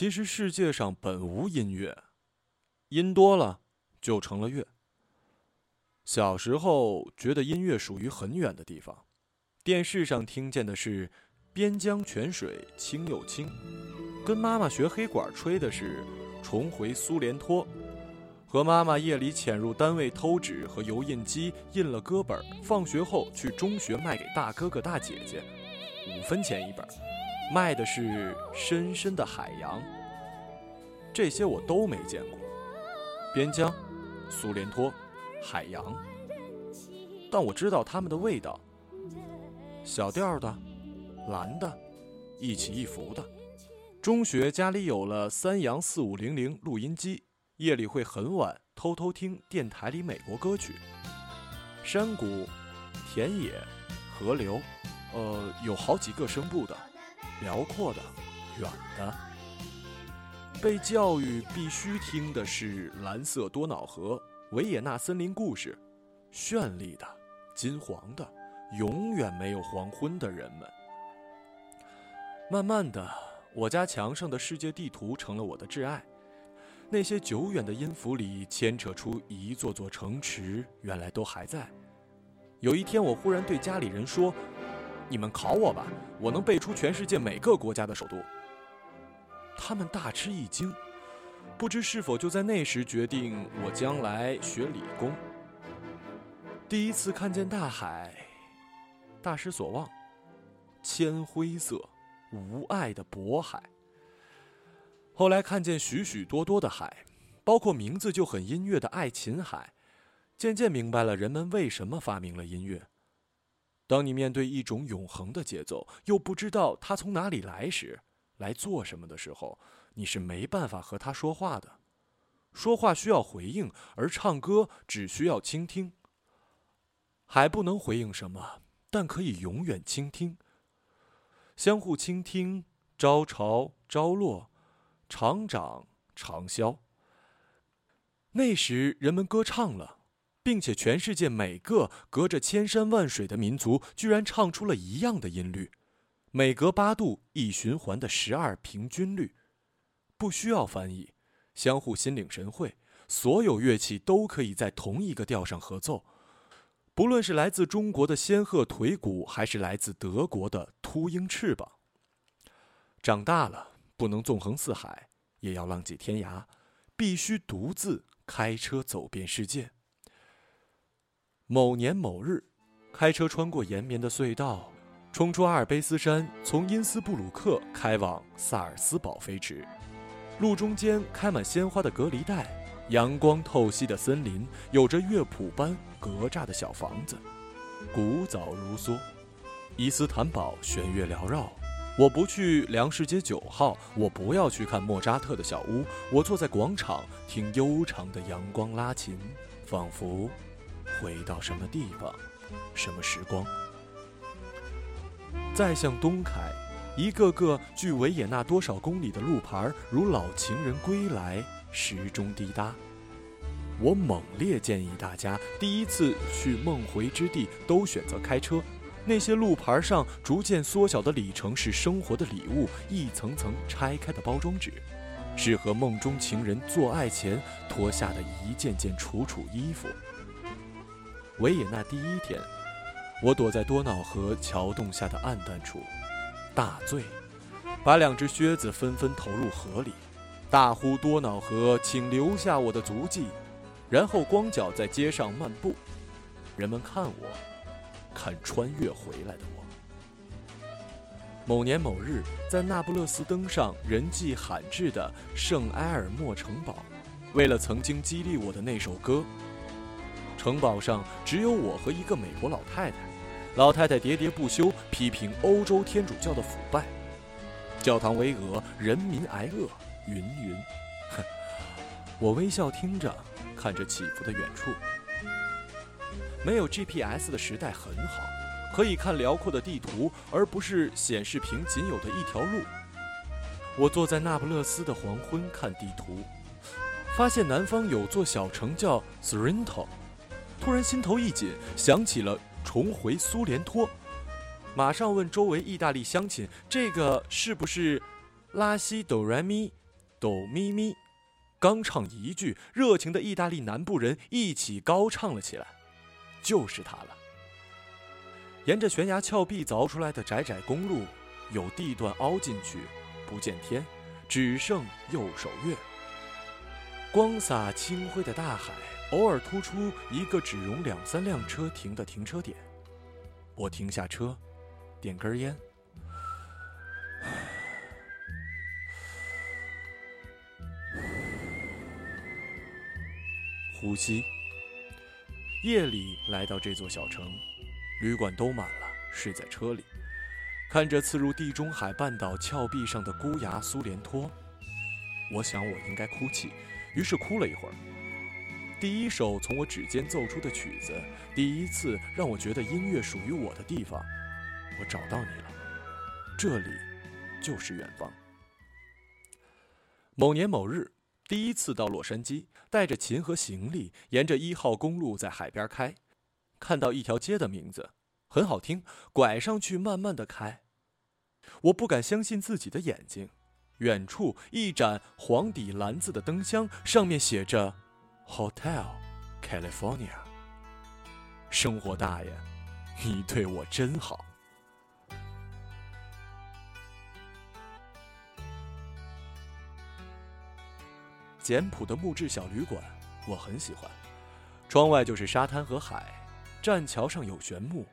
其实世界上本无音乐，音多了就成了乐。小时候觉得音乐属于很远的地方，电视上听见的是“边疆泉水清又清”，跟妈妈学黑管吹的是“重回苏联托”，和妈妈夜里潜入单位偷纸和油印机印了歌本，放学后去中学卖给大哥哥大姐姐，五分钱一本，卖的是深深的海洋。这些我都没见过，边疆、苏联托。海洋，但我知道它们的味道。小调的，蓝的，一起一伏的。中学家里有了三洋四五零零录音机，夜里会很晚偷偷听电台里美国歌曲。山谷、田野、河流，呃，有好几个声部的，辽阔的，远的。被教育必须听的是蓝色多瑙河。维也纳森林故事，绚丽的、金黄的、永远没有黄昏的人们。慢慢的，我家墙上的世界地图成了我的挚爱。那些久远的音符里牵扯出一座座城池，原来都还在。有一天，我忽然对家里人说：“你们考我吧，我能背出全世界每个国家的首都。”他们大吃一惊。不知是否就在那时决定我将来学理工。第一次看见大海，大失所望，铅灰色、无爱的渤海。后来看见许许多多的海，包括名字就很音乐的爱琴海，渐渐明白了人们为什么发明了音乐。当你面对一种永恒的节奏，又不知道它从哪里来时，来做什么的时候。你是没办法和它说话的，说话需要回应，而唱歌只需要倾听。还不能回应什么，但可以永远倾听。相互倾听，朝朝朝落，长长长消。那时人们歌唱了，并且全世界每个隔着千山万水的民族，居然唱出了一样的音律，每隔八度一循环的十二平均律。不需要翻译，相互心领神会，所有乐器都可以在同一个调上合奏。不论是来自中国的仙鹤腿鼓，还是来自德国的秃鹰翅膀。长大了，不能纵横四海，也要浪迹天涯，必须独自开车走遍世界。某年某日，开车穿过延绵的隧道，冲出阿尔卑斯山，从因斯布鲁克开往萨尔斯堡飞驰。路中间开满鲜花的隔离带，阳光透析的森林，有着乐谱般格栅的小房子，古早如梭。伊斯坦堡弦乐缭绕，我不去粮食街九号，我不要去看莫扎特的小屋，我坐在广场听悠长的阳光拉琴，仿佛回到什么地方，什么时光。再向东开。一个个距维也纳多少公里的路牌，如老情人归来时钟滴答。我猛烈建议大家，第一次去梦回之地都选择开车。那些路牌上逐渐缩小的里程，是生活的礼物，一层层拆开的包装纸，是和梦中情人做爱前脱下的一件件楚楚衣服。维也纳第一天，我躲在多瑙河桥洞下的暗淡处。大醉，把两只靴子纷纷投入河里，大呼多瑙河，请留下我的足迹，然后光脚在街上漫步。人们看我，看穿越回来的我。某年某日，在那不勒斯登上人迹罕至的圣埃尔莫城堡，为了曾经激励我的那首歌，城堡上只有我和一个美国老太太。老太太喋喋不休批评欧洲天主教的腐败，教堂巍峨，人民挨饿，云云。哼，我微笑听着，看着起伏的远处。没有 GPS 的时代很好，可以看辽阔的地图，而不是显示屏仅有的一条路。我坐在那不勒斯的黄昏看地图，发现南方有座小城叫 Sorrento，突然心头一紧，想起了。重回苏联托，马上问周围意大利乡亲：“这个是不是拉西哆来咪哆咪咪。刚唱一句，热情的意大利南部人一起高唱了起来，就是他了。沿着悬崖峭壁凿出来的窄窄公路，有地段凹进去，不见天，只剩右手月。光洒清辉的大海，偶尔突出一个只容两三辆车停的停车点。我停下车，点根烟。呼吸。夜里来到这座小城，旅馆都满了，睡在车里，看着刺入地中海半岛峭壁上的孤崖苏联托，我想我应该哭泣，于是哭了一会儿。第一首从我指尖奏出的曲子，第一次让我觉得音乐属于我的地方，我找到你了，这里就是远方。某年某日。第一次到洛杉矶，带着琴和行李，沿着一号公路在海边开，看到一条街的名字很好听，拐上去慢慢的开。我不敢相信自己的眼睛，远处一盏黄底蓝字的灯箱，上面写着 “Hotel California”。生活大爷，你对我真好。简朴的木质小旅馆，我很喜欢。窗外就是沙滩和海，栈桥上有悬木，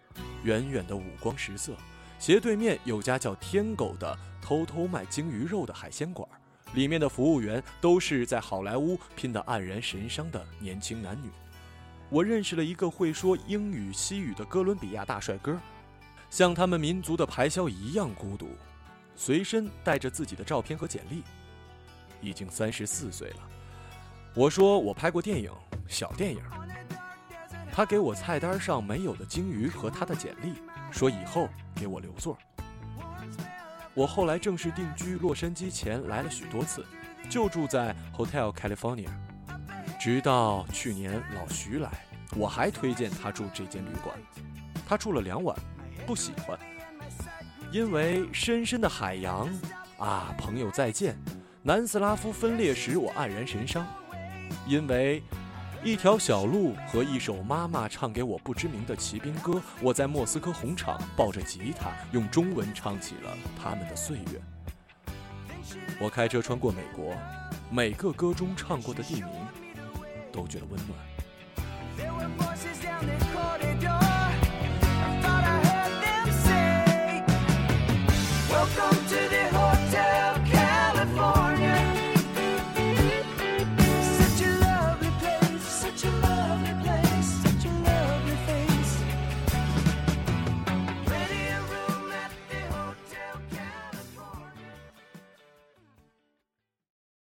远远的五光十色。斜对面有家叫“天狗”的偷偷卖鲸鱼肉的海鲜馆，里面的服务员都是在好莱坞拼得黯然神伤的年轻男女。我认识了一个会说英语、西语的哥伦比亚大帅哥，像他们民族的排箫一样孤独，随身带着自己的照片和简历。已经三十四岁了，我说我拍过电影，小电影。他给我菜单上没有的鲸鱼和他的简历，说以后给我留座。我后来正式定居洛杉矶前来了许多次，就住在 Hotel California，直到去年老徐来，我还推荐他住这间旅馆，他住了两晚，不喜欢，因为深深的海洋啊，朋友再见。南斯拉夫分裂时，我黯然神伤，因为一条小路和一首妈妈唱给我不知名的骑兵歌。我在莫斯科红场抱着吉他，用中文唱起了他们的岁月。我开车穿过美国，每个歌中唱过的地名，都觉得温暖。